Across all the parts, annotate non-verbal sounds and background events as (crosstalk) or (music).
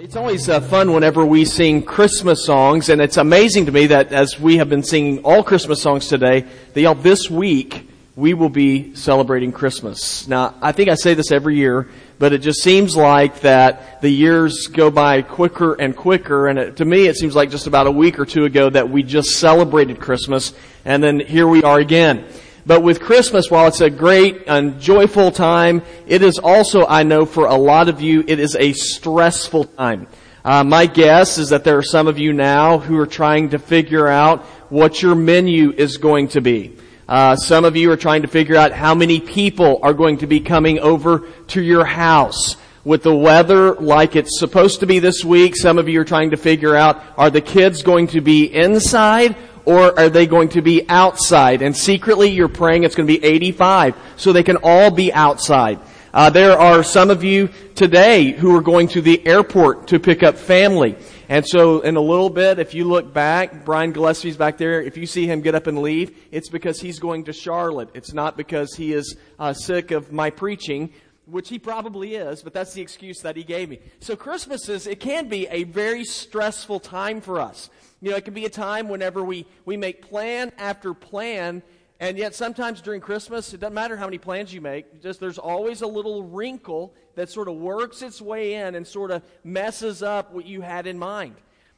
It's always uh, fun whenever we sing Christmas songs, and it's amazing to me that as we have been singing all Christmas songs today, that y'all this week we will be celebrating Christmas. Now, I think I say this every year, but it just seems like that the years go by quicker and quicker, and it, to me it seems like just about a week or two ago that we just celebrated Christmas, and then here we are again. But with Christmas, while it's a great and joyful time, it is also, I know for a lot of you, it is a stressful time. Uh, my guess is that there are some of you now who are trying to figure out what your menu is going to be. Uh, some of you are trying to figure out how many people are going to be coming over to your house. With the weather like it's supposed to be this week, some of you are trying to figure out, are the kids going to be inside or are they going to be outside? And secretly you're praying it's going to be 85 so they can all be outside. Uh, there are some of you today who are going to the airport to pick up family. And so in a little bit, if you look back, Brian Gillespie's back there, if you see him get up and leave, it's because he's going to Charlotte. It's not because he is uh, sick of my preaching, which he probably is, but that's the excuse that he gave me. So Christmas is, it can be a very stressful time for us. You know, it can be a time whenever we, we make plan after plan, and yet sometimes during Christmas, it doesn't matter how many plans you make, just there's always a little wrinkle that sort of works its way in and sort of messes up what you had in mind.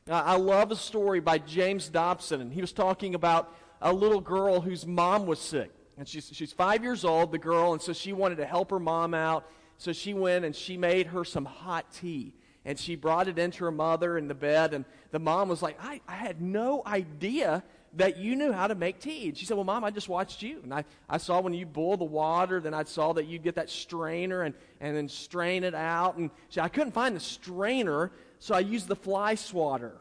Uh, I love a story by James Dobson, and he was talking about a little girl whose mom was sick. And she's, she's five years old, the girl, and so she wanted to help her mom out. So she went and she made her some hot tea and she brought it into her mother in the bed and the mom was like i, I had no idea that you knew how to make tea. And she said well mom i just watched you and i, I saw when you boil the water then i saw that you get that strainer and, and then strain it out and she i couldn't find the strainer so i used the fly swatter.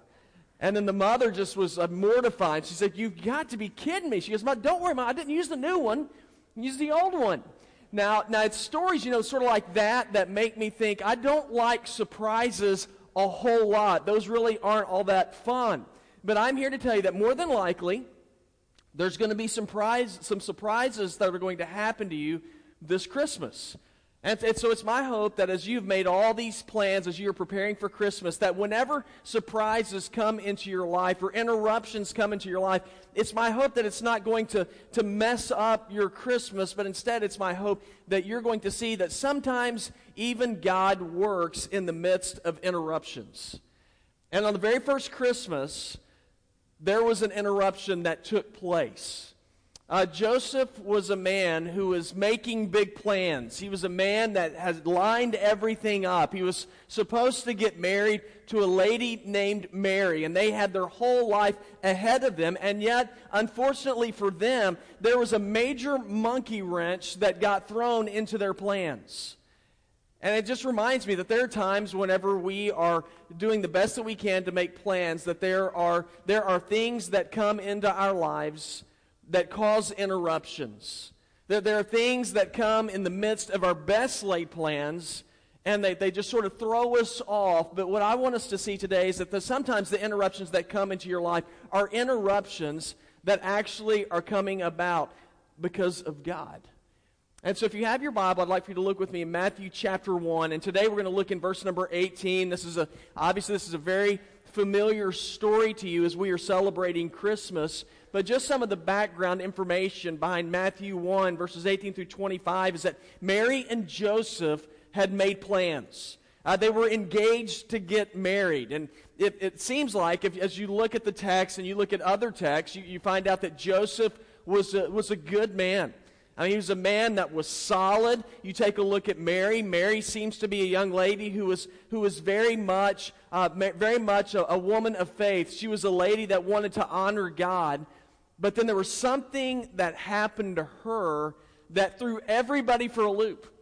And then the mother just was uh, mortified. She said you've got to be kidding me. She goes mom don't worry mom i didn't use the new one use the old one now, now it's stories, you know, sort of like that that make me think I don't like surprises a whole lot. Those really aren't all that fun. But I'm here to tell you that more than likely, there's going to be some, prize, some surprises that are going to happen to you this Christmas. And, and, so it's my hope that as you've made all these plans, as you're preparing for Christmas, that whenever surprises come into your life or interruptions come into your life, it's my hope that it's not going to, to mess up your Christmas, but instead it's my hope that you're going to see that sometimes even God works in the midst of interruptions. And on the very first Christmas, there was an interruption that took place. Uh, Joseph was a man who was making big plans. He was a man that had lined everything up. He was supposed to get married to a lady named Mary, and they had their whole life ahead of them. And yet, unfortunately for them, there was a major monkey wrench that got thrown into their plans. And it just reminds me that there are times whenever we are doing the best that we can to make plans, that there are, there are things that come into our lives that cause interruptions. There, there are things that come in the midst of our best laid plans and they, they just sort of throw us off. But what I want us to see today is that the, sometimes the interruptions that come into your life are interruptions that actually are coming about because of God. And so if you have your Bible, I'd like for you to look with me in Matthew chapter 1. And today we're going to look in verse number 18. This is a, obviously this is a very familiar story to you as we are celebrating Christmas. But just some of the background information behind Matthew 1, verses 18 through 25, is that Mary and Joseph had made plans. Uh, they were engaged to get married. And it, it seems like, if, as you look at the text and you look at other texts, you, you find out that Joseph was a, was a good man. I mean, he was a man that was solid. You take a look at Mary. Mary seems to be a young lady who was, who was very much, uh, very much a, a woman of faith. She was a lady that wanted to honor God. But then there was something that happened to her that threw everybody for a loop.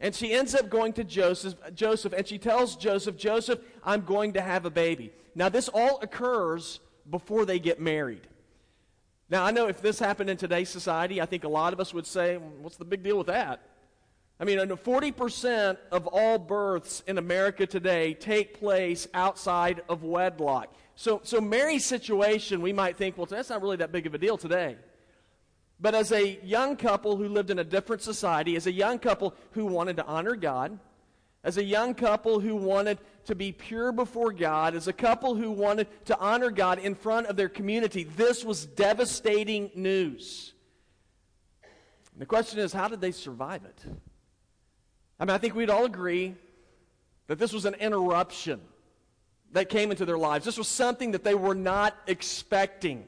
And she ends up going to Joseph, Joseph, and she tells Joseph, Joseph, I'm going to have a baby. Now, this all occurs before they get married. Now, I know if this happened in today's society, I think a lot of us would say, what's the big deal with that? I mean, 40% of all births in America today take place outside of wedlock. So, so Mary's situation, we might think, well, that's not really that big of a deal today. But as a young couple who lived in a different society, as a young couple who wanted to honor God, as a young couple who wanted to be pure before God, as a couple who wanted to honor God in front of their community, this was devastating news. And the question is, how did they survive it? I mean, I think we'd all agree that this was an interruption that came into their lives. This was something that they were not expecting.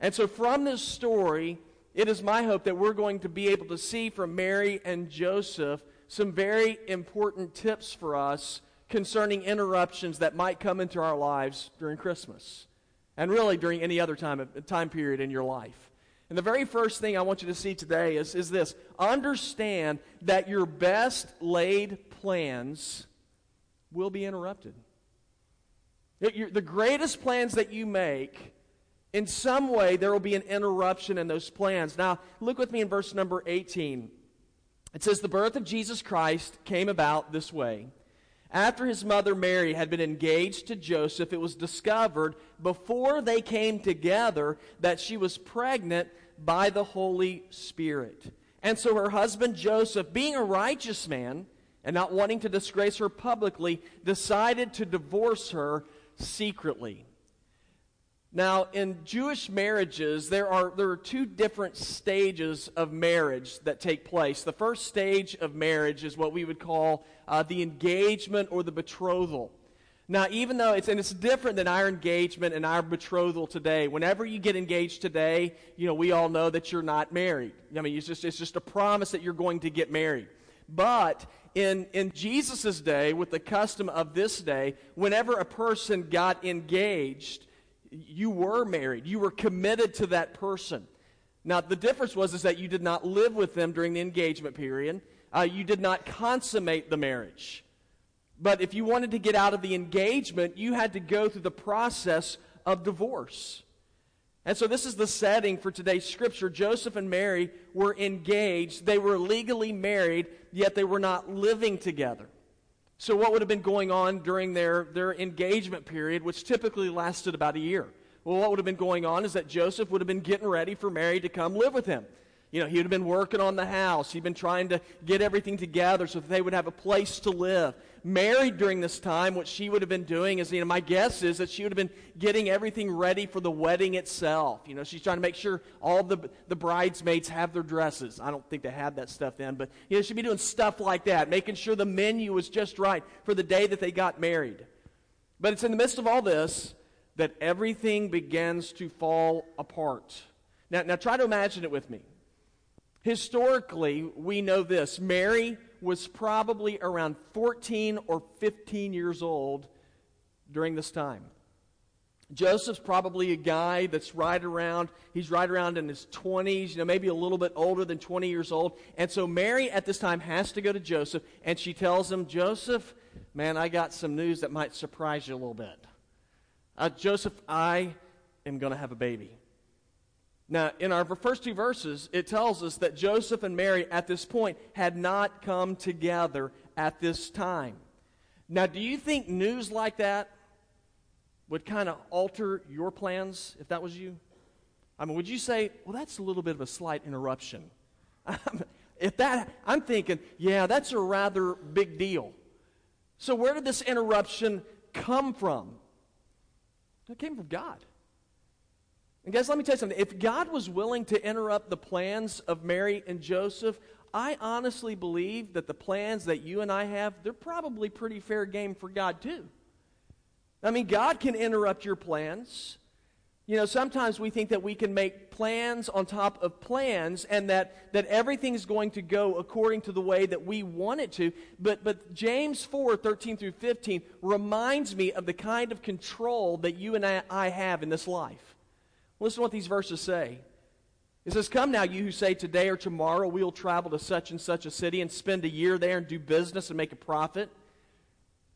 And so, from this story, it is my hope that we're going to be able to see from Mary and Joseph some very important tips for us concerning interruptions that might come into our lives during Christmas and really during any other time, time period in your life. And the very first thing I want you to see today is, is this understand that your best laid plans will be interrupted. The greatest plans that you make, in some way, there will be an interruption in those plans. Now, look with me in verse number 18. It says, The birth of Jesus Christ came about this way. After his mother Mary had been engaged to Joseph, it was discovered before they came together that she was pregnant by the Holy Spirit. And so her husband Joseph, being a righteous man and not wanting to disgrace her publicly, decided to divorce her secretly. Now, in Jewish marriages, there are, there are two different stages of marriage that take place. The first stage of marriage is what we would call uh, the engagement or the betrothal. Now, even though it's, and it's different than our engagement and our betrothal today. Whenever you get engaged today, you know, we all know that you're not married. I mean, it's just, it's just a promise that you're going to get married. But in, in Jesus' day, with the custom of this day, whenever a person got engaged, you were married. You were committed to that person. Now, the difference was is that you did not live with them during the engagement period. Uh, you did not consummate the marriage. But if you wanted to get out of the engagement, you had to go through the process of divorce. And so this is the setting for today's scripture. Joseph and Mary were engaged. They were legally married, yet they were not living together. So, what would have been going on during their, their engagement period, which typically lasted about a year? Well, what would have been going on is that Joseph would have been getting ready for Mary to come live with him. You know, he would have been working on the house. He'd been trying to get everything together so that they would have a place to live. Mary during this time, what she would have been doing is, you know, my guess is that she would have been getting everything ready for the wedding itself. You know, she's trying to make sure all the, the bridesmaids have their dresses. I don't think they had that stuff then, but, you know, she'd be doing stuff like that, making sure the menu was just right for the day that they got married. But it's in the midst of all this that everything begins to fall apart. Now, now try to imagine it with me. Historically, we know this Mary was probably around 14 or 15 years old during this time. Joseph's probably a guy that's right around, he's right around in his 20s, you know, maybe a little bit older than 20 years old. And so Mary at this time has to go to Joseph and she tells him, Joseph, man, I got some news that might surprise you a little bit. Uh, Joseph, I am going to have a baby. Now, in our first two verses, it tells us that Joseph and Mary at this point had not come together at this time. Now, do you think news like that would kind of alter your plans if that was you? I mean, would you say, well, that's a little bit of a slight interruption? (laughs) if that, I'm thinking, yeah, that's a rather big deal. So, where did this interruption come from? It came from God. And guys, let me tell you something. If God was willing to interrupt the plans of Mary and Joseph, I honestly believe that the plans that you and I have, they're probably pretty fair game for God too. I mean, God can interrupt your plans. You know, sometimes we think that we can make plans on top of plans and that, that everything's going to go according to the way that we want it to. But, but James 4, 13 through 15 reminds me of the kind of control that you and I, I have in this life. Listen to what these verses say. It says, Come now, you who say today or tomorrow we'll travel to such and such a city and spend a year there and do business and make a profit.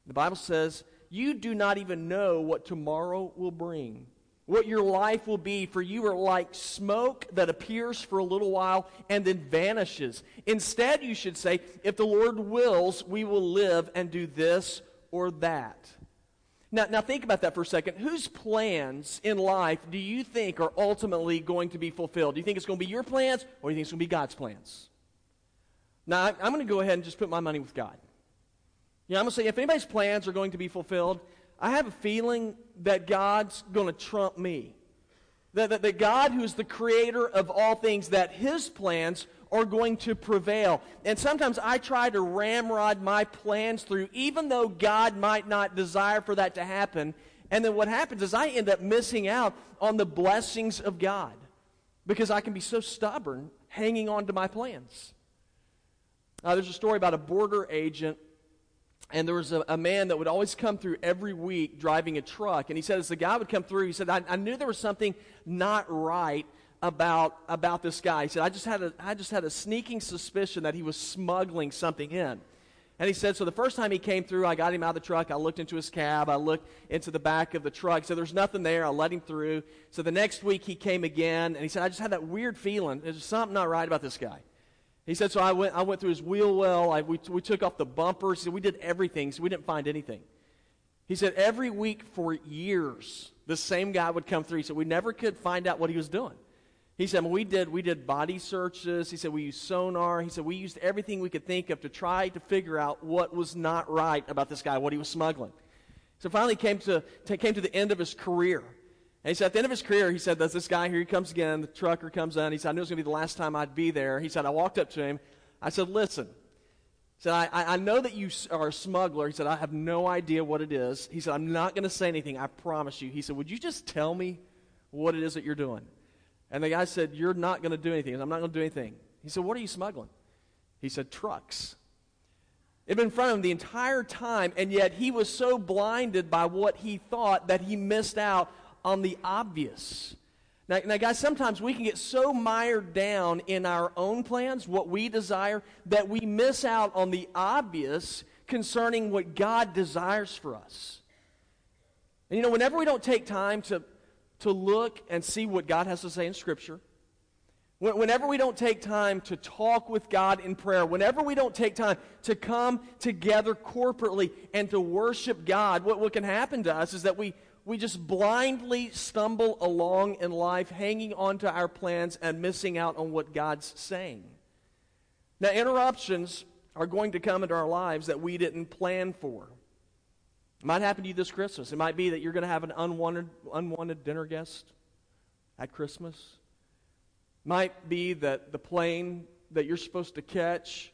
The Bible says, You do not even know what tomorrow will bring, what your life will be, for you are like smoke that appears for a little while and then vanishes. Instead, you should say, If the Lord wills, we will live and do this or that. Now, now think about that for a second. Whose plans in life do you think are ultimately going to be fulfilled? Do you think it's going to be your plans or do you think it's going to be God's plans? Now, I'm going to go ahead and just put my money with God. Yeah, I'm going to say if anybody's plans are going to be fulfilled, I have a feeling that God's going to trump me. That, that, that God, who's the creator of all things, that his plans are going to prevail. And sometimes I try to ramrod my plans through, even though God might not desire for that to happen. And then what happens is I end up missing out on the blessings of God because I can be so stubborn hanging on to my plans. Uh, there's a story about a border agent and there was a, a, man that would always come through every week driving a truck. And he said, as the guy would come through, he said, I, I knew there was something not right about, about this guy. He said, I just, had a, I just had a sneaking suspicion that he was smuggling something in. And he said, so the first time he came through, I got him out of the truck. I looked into his cab. I looked into the back of the truck. So there's nothing there. I let him through. So the next week he came again and he said, I just had that weird feeling. There's something not right about this guy. He said, so I went, I went through his wheel well. I, we, we took off the bumpers. we did everything. So we didn't find anything. He said, every week for years, the same guy would come through. He said, we never could find out what he was doing. He said, well, we did, we did body searches. He said, we used sonar. He said, we used everything we could think of to try to figure out what was not right about this guy, what he was smuggling. So finally came to, to came to the end of his career. And he said, at the end of his career, he said, there's this guy here, he comes again, the trucker comes in. He said, I knew it was going to be the last time I'd be there. He said, I walked up to him. I said, listen. He said, I, I know that you are a smuggler. He said, I have no idea what it is. He said, I'm not going to say anything. I promise you. He said, would you just tell me what it is that you're doing? And the guy said, you're not going to do anything. I'm not going to do anything. He said, what are you smuggling? He said, trucks. It had been in front of him the entire time, and yet he was so blinded by what he thought that he missed out on the obvious. Now, now, guys, sometimes we can get so mired down in our own plans, what we desire, that we miss out on the obvious concerning what God desires for us. And you know, whenever we don't take time to, to look and see what God has to say in Scripture, Whenever we don't take time to talk with God in prayer, whenever we don't take time to come together corporately and to worship God, what, what can happen to us is that we, we just blindly stumble along in life, hanging on to our plans and missing out on what God's saying. Now, interruptions are going to come into our lives that we didn't plan for. It might happen to you this Christmas. It might be that you're going to have an unwanted, unwanted dinner guest at Christmas. It might be that the plane that you're supposed to catch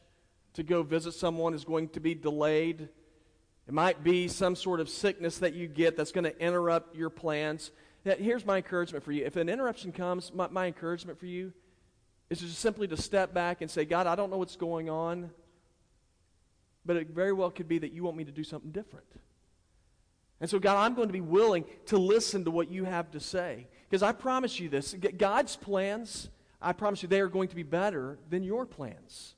to go visit someone is going to be delayed it might be some sort of sickness that you get that's going to interrupt your plans. Here's my encouragement for you. If an interruption comes, my, my encouragement for you is just simply to step back and say, God, I don't know what's going on, but it very well could be that you want me to do something different. And so, God, I'm going to be willing to listen to what you have to say. Because I promise you this God's plans, I promise you, they are going to be better than your plans.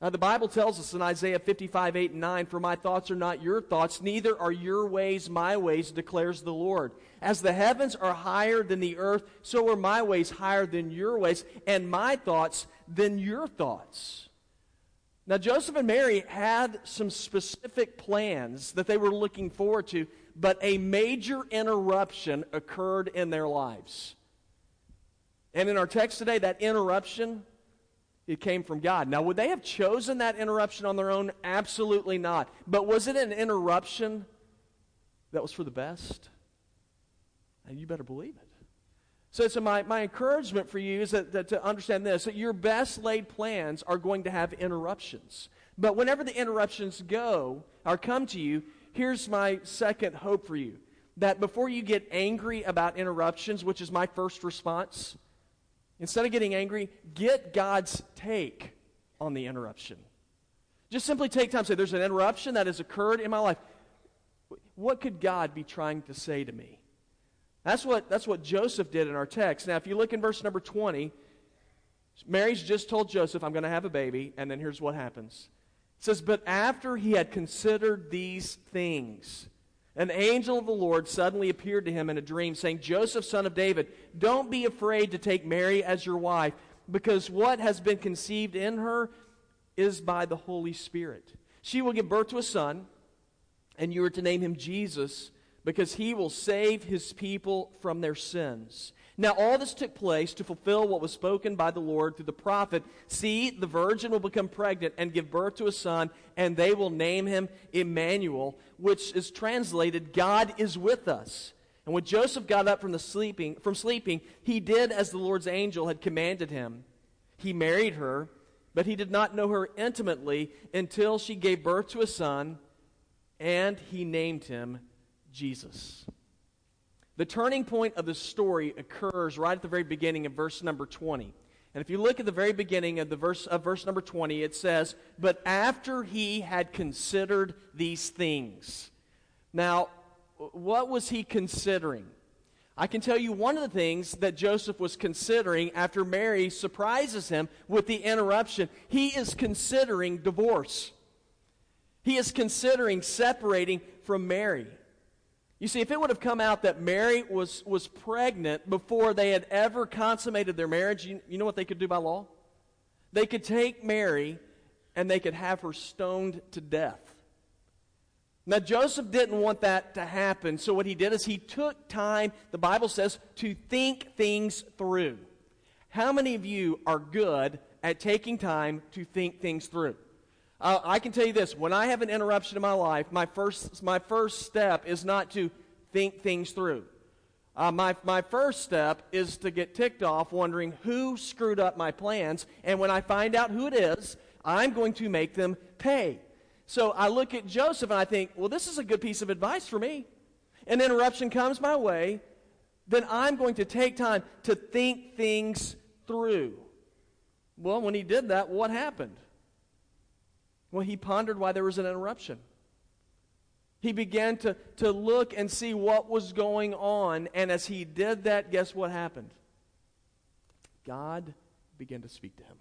Uh, the Bible tells us in Isaiah 55, 8, and 9, For my thoughts are not your thoughts, neither are your ways my ways, declares the Lord. As the heavens are higher than the earth, so are my ways higher than your ways, and my thoughts than your thoughts. Now, Joseph and Mary had some specific plans that they were looking forward to, but a major interruption occurred in their lives. And in our text today, that interruption it came from God. Now, would they have chosen that interruption on their own? Absolutely not. But was it an interruption that was for the best? And you better believe it. So, so my, my encouragement for you is that, that to understand this that your best laid plans are going to have interruptions. But whenever the interruptions go or come to you, here's my second hope for you that before you get angry about interruptions, which is my first response, Instead of getting angry, get God's take on the interruption. Just simply take time say, There's an interruption that has occurred in my life. What could God be trying to say to me? That's what, that's what Joseph did in our text. Now, if you look in verse number 20, Mary's just told Joseph, I'm going to have a baby, and then here's what happens. It says, But after he had considered these things, an angel of the Lord suddenly appeared to him in a dream, saying, Joseph, son of David, don't be afraid to take Mary as your wife, because what has been conceived in her is by the Holy Spirit. She will give birth to a son, and you are to name him Jesus, because he will save his people from their sins. Now, all this took place to fulfill what was spoken by the Lord through the prophet. See, the virgin will become pregnant and give birth to a son, and they will name him Emmanuel, which is translated, God is with us. And when Joseph got up from, the sleeping, from sleeping, he did as the Lord's angel had commanded him. He married her, but he did not know her intimately until she gave birth to a son, and he named him Jesus. The turning point of the story occurs right at the very beginning of verse number 20. And if you look at the very beginning of the verse of verse number 20, it says, "But after he had considered these things." Now, what was he considering? I can tell you one of the things that Joseph was considering after Mary surprises him with the interruption. He is considering divorce. He is considering separating from Mary. You see, if it would have come out that Mary was, was pregnant before they had ever consummated their marriage, you, you know what they could do by law? They could take Mary and they could have her stoned to death. Now, Joseph didn't want that to happen, so what he did is he took time, the Bible says, to think things through. How many of you are good at taking time to think things through? Uh, I can tell you this when I have an interruption in my life, my first, my first step is not to think things through. Uh, my, my first step is to get ticked off wondering who screwed up my plans, and when I find out who it is, I'm going to make them pay. So I look at Joseph and I think, well, this is a good piece of advice for me. An interruption comes my way, then I'm going to take time to think things through. Well, when he did that, what happened? Well, he pondered why there was an interruption. He began to, to look and see what was going on, and as he did that, guess what happened? God began to speak to him.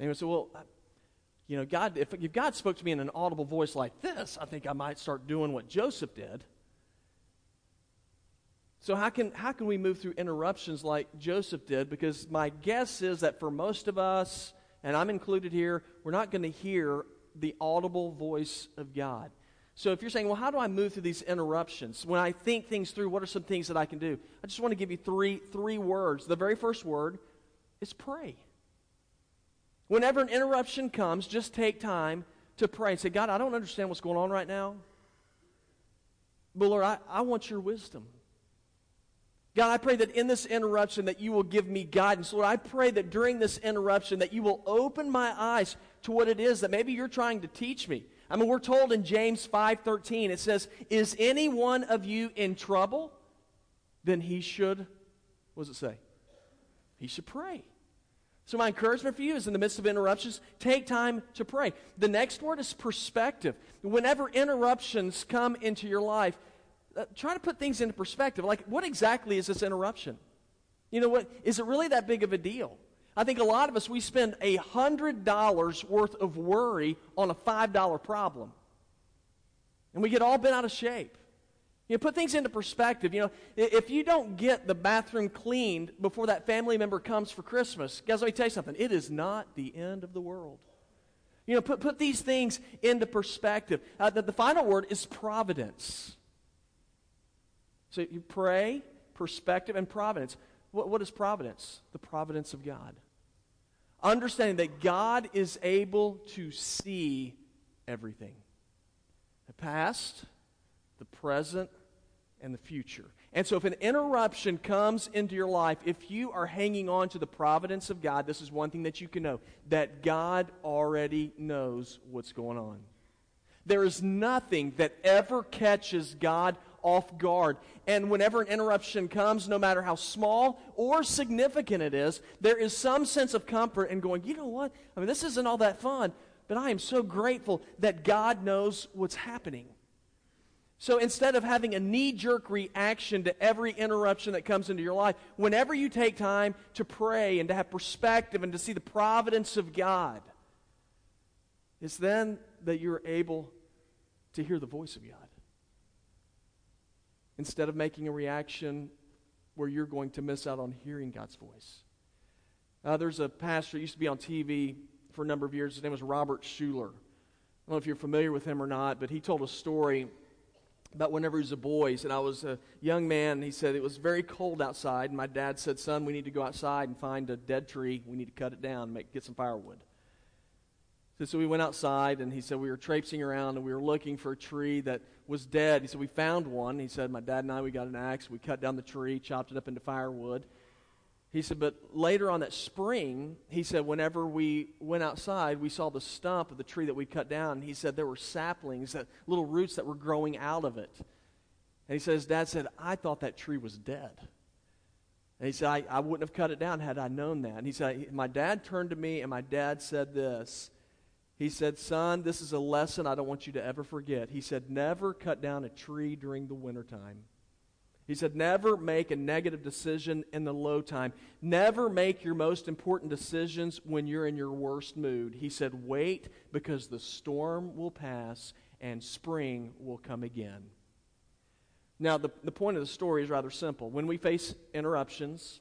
And he said, Well, uh, you know, God, if, if God spoke to me in an audible voice like this, I think I might start doing what Joseph did. So, how can, how can we move through interruptions like Joseph did? Because my guess is that for most of us, and I'm included here, we're not going to hear the audible voice of God. So, if you're saying, well, how do I move through these interruptions? When I think things through, what are some things that I can do? I just want to give you three, three words. The very first word is pray. Whenever an interruption comes, just take time to pray and say, God, I don't understand what's going on right now. But Lord, I, I want your wisdom. God, I pray that in this interruption that you will give me guidance. Lord, I pray that during this interruption that you will open my eyes to what it is that maybe you're trying to teach me. I mean, we're told in James 5:13 it says, "Is any one of you in trouble? Then he should what does it say? He should pray." So, my encouragement for you is in the midst of interruptions, take time to pray. The next word is perspective. Whenever interruptions come into your life, uh, try to put things into perspective. Like, what exactly is this interruption? You know what? Is it really that big of a deal? I think a lot of us, we spend a $100 worth of worry on a $5 problem. And we get all bent out of shape. You know, put things into perspective. You know, if you don't get the bathroom cleaned before that family member comes for Christmas, guys, let me tell you something. It is not the end of the world. You know, put, put these things into perspective. Uh, the, the final word is providence. So you pray, perspective, and providence. What, what is providence? The providence of God. Understanding that God is able to see everything the past, the present, and the future. And so, if an interruption comes into your life, if you are hanging on to the providence of God, this is one thing that you can know that God already knows what's going on. There is nothing that ever catches God off guard. And whenever an interruption comes, no matter how small or significant it is, there is some sense of comfort in going, you know what? I mean, this isn't all that fun, but I am so grateful that God knows what's happening. So instead of having a knee jerk reaction to every interruption that comes into your life, whenever you take time to pray and to have perspective and to see the providence of God, it's then that you're able to hear the voice of God. Instead of making a reaction where you're going to miss out on hearing God's voice. Uh, there's a pastor used to be on TV for a number of years. His name was Robert Schuller. I don't know if you're familiar with him or not, but he told a story about whenever he was a boy. Said, I was a young man. He said, it was very cold outside. And my dad said, son, we need to go outside and find a dead tree. We need to cut it down, make, get some firewood. So, we went outside, and he said, we were traipsing around, and we were looking for a tree that was dead. He said, we found one. He said, my dad and I, we got an axe. We cut down the tree, chopped it up into firewood. He said, but later on that spring, he said, whenever we went outside, we saw the stump of the tree that we cut down. He said there were saplings, that little roots that were growing out of it. And he his dad said, I thought that tree was dead. And he said, I, I wouldn't have cut it down had I known that. And he said, my dad turned to me and my dad said this. He said, son, this is a lesson I don't want you to ever forget. He said, never cut down a tree during the wintertime. He said, never make a negative decision in the low time. Never make your most important decisions when you're in your worst mood. He said, wait because the storm will pass and spring will come again. Now, the, the point of the story is rather simple. When we face interruptions,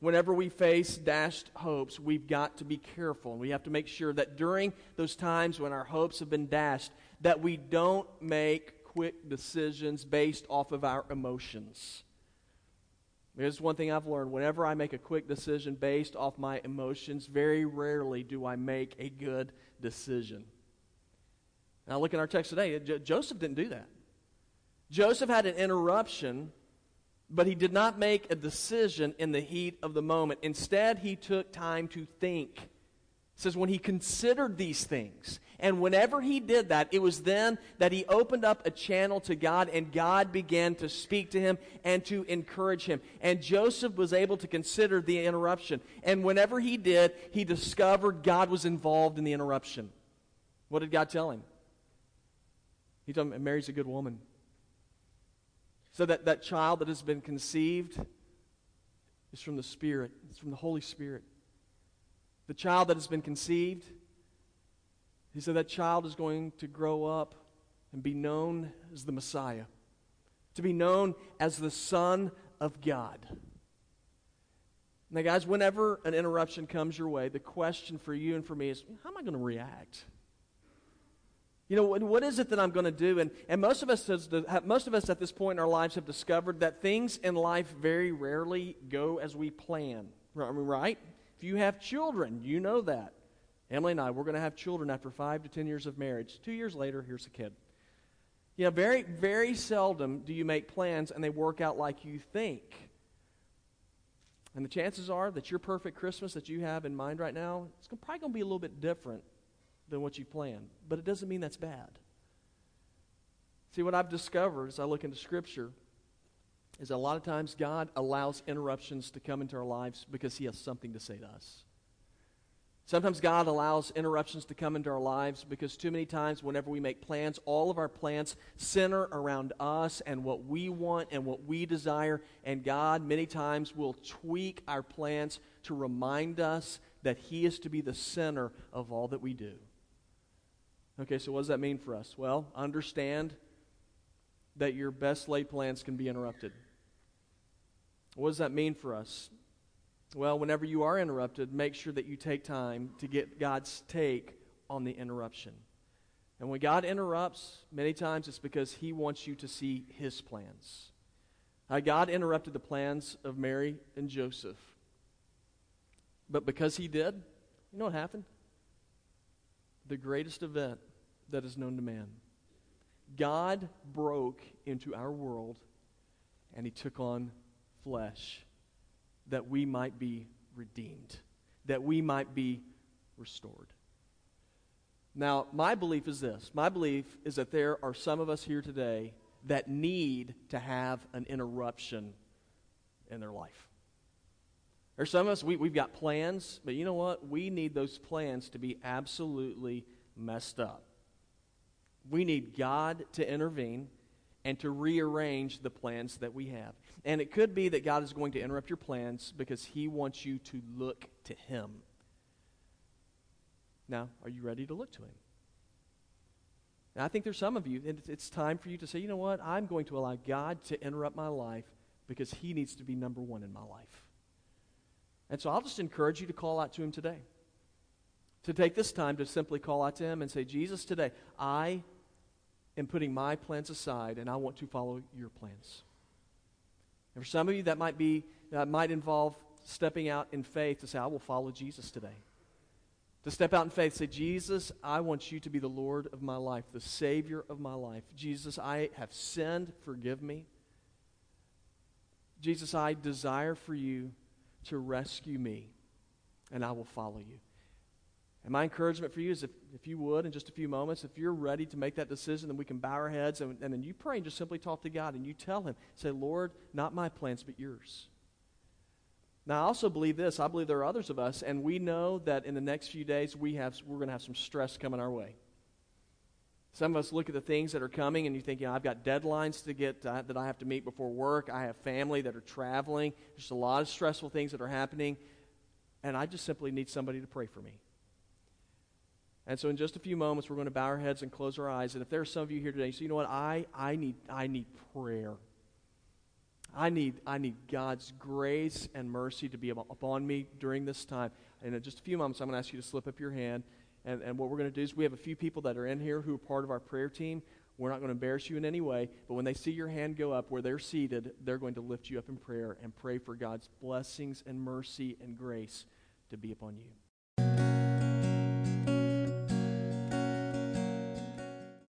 whenever we face dashed hopes, we've got to be careful. And we have to make sure that during those times when our hopes have been dashed, that we don't make quick decisions based off of our emotions. Here's one thing I've learned. Whenever I make a quick decision based off my emotions, very rarely do I make a good decision. Now, look at our text today. Joseph didn't do that. Joseph had an interruption, but he did not make a decision in the heat of the moment. Instead, he took time to think. Says when he considered these things and whenever he did that it was then that he opened up a channel to god and god began to speak to him and to encourage him. And joseph was able to consider the interruption. And whenever he did he discovered god was involved in the interruption. What did god tell him? He told him mary's a good woman so that that child that has been conceived is from the spirit it's from the holy spirit the child that has been conceived, he said that child is going to grow up and be known as the Messiah, to be known as the Son of God. Now, guys, whenever an interruption comes your way, the question for you and for me is how am I going to react? You know, what is it that I'm going to do? And, and most, of us has, most of us at this point in our lives have discovered that things in life very rarely go as we plan. Right? If you have children, you know that. Emily and I, we're going to have children after five to ten years of marriage. Two years later, here's a kid. You know, very, very seldom do you make plans and they work out like you think. And the chances are that your perfect Christmas that you have in mind right now, it's probably going to be a little bit different than what you planned. But it doesn't mean that's bad. See, what I've discovered as I look into Scripture is a lot of times God allows interruptions to come into our lives because He has something to say to us. Sometimes God allows interruptions to come into our lives because too many times, whenever we make plans, all of our plans center around us and what we want and what we desire. And God, many times, will tweak our plans to remind us that He is to be the center of all that we do. Okay, so what does that mean for us? Well, understand that your best laid plans can be interrupted. What does that mean for us? Well, whenever you are interrupted, make sure that you take time to get God's take on the interruption. And when God interrupts, many times it's because He wants you to see His plans. Uh, God interrupted the plans of Mary and Joseph. But because He did, you know what happened? The greatest event that is known to man. God broke into our world and He took on flesh that we might be redeemed, that we might be restored. Now, my belief is this my belief is that there are some of us here today that need to have an interruption in their life. There's some of us, we, we've got plans, but you know what? We need those plans to be absolutely messed up. We need God to intervene and to rearrange the plans that we have. And it could be that God is going to interrupt your plans because He wants you to look to Him. Now, are you ready to look to Him? And I think there's some of you, and it's time for you to say, you know what? I'm going to allow God to interrupt my life because He needs to be number one in my life. And so I'll just encourage you to call out to Him today. To take this time to simply call out to Him and say, Jesus, today, I am putting my plans aside and I want to follow your plans. And for some of you, that might be that might involve stepping out in faith to say, I will follow Jesus today. To step out in faith, say, Jesus, I want you to be the Lord of my life, the Savior of my life. Jesus, I have sinned, forgive me. Jesus, I desire for you to rescue me, and I will follow you. And my encouragement for you is if, if you would, in just a few moments, if you're ready to make that decision, then we can bow our heads and, and then you pray and just simply talk to God and you tell Him, say, Lord, not my plans, but yours. Now, I also believe this. I believe there are others of us, and we know that in the next few days we have, we're going to have some stress coming our way. Some of us look at the things that are coming, and you think, you know, I've got deadlines to get uh, that I have to meet before work. I have family that are traveling. There's a lot of stressful things that are happening, and I just simply need somebody to pray for me. And so in just a few moments, we're going to bow our heads and close our eyes. And if there are some of you here today, say, you know what? I, I, need, I need prayer. I need, I need God's grace and mercy to be upon me during this time. And in just a few moments, I'm going to ask you to slip up your hand. And, and what we're going to do is we have a few people that are in here who are part of our prayer team. We're not going to embarrass you in any way, but when they see your hand go up where they're seated, they're going to lift you up in prayer and pray for God's blessings and mercy and grace to be upon you.